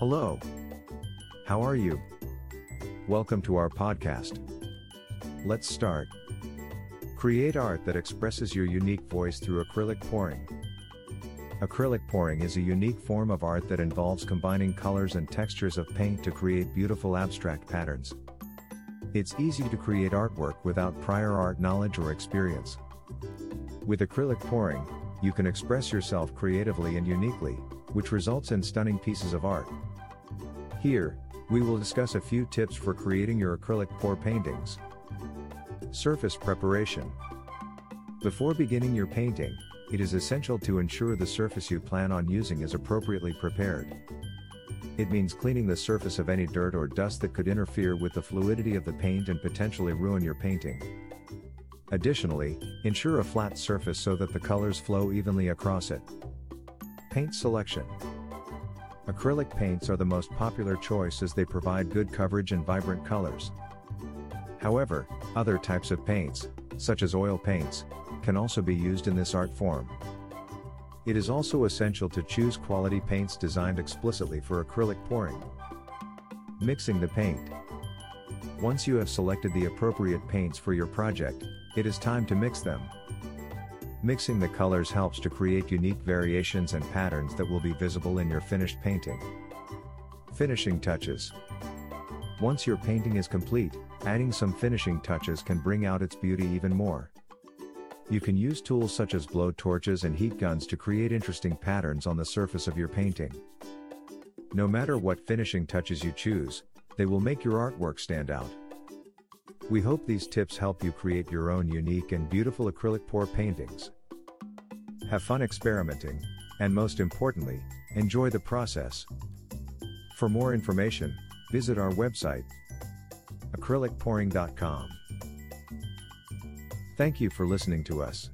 Hello. How are you? Welcome to our podcast. Let's start. Create art that expresses your unique voice through acrylic pouring. Acrylic pouring is a unique form of art that involves combining colors and textures of paint to create beautiful abstract patterns. It's easy to create artwork without prior art knowledge or experience. With acrylic pouring, you can express yourself creatively and uniquely, which results in stunning pieces of art. Here, we will discuss a few tips for creating your acrylic pour paintings. Surface preparation. Before beginning your painting, it is essential to ensure the surface you plan on using is appropriately prepared. It means cleaning the surface of any dirt or dust that could interfere with the fluidity of the paint and potentially ruin your painting. Additionally, ensure a flat surface so that the colors flow evenly across it. Paint selection. Acrylic paints are the most popular choice as they provide good coverage and vibrant colors. However, other types of paints, such as oil paints, can also be used in this art form. It is also essential to choose quality paints designed explicitly for acrylic pouring. Mixing the paint. Once you have selected the appropriate paints for your project, it is time to mix them. Mixing the colors helps to create unique variations and patterns that will be visible in your finished painting. Finishing touches. Once your painting is complete, adding some finishing touches can bring out its beauty even more. You can use tools such as blow torches and heat guns to create interesting patterns on the surface of your painting. No matter what finishing touches you choose, they will make your artwork stand out. We hope these tips help you create your own unique and beautiful acrylic pour paintings. Have fun experimenting, and most importantly, enjoy the process. For more information, visit our website acrylicpouring.com. Thank you for listening to us.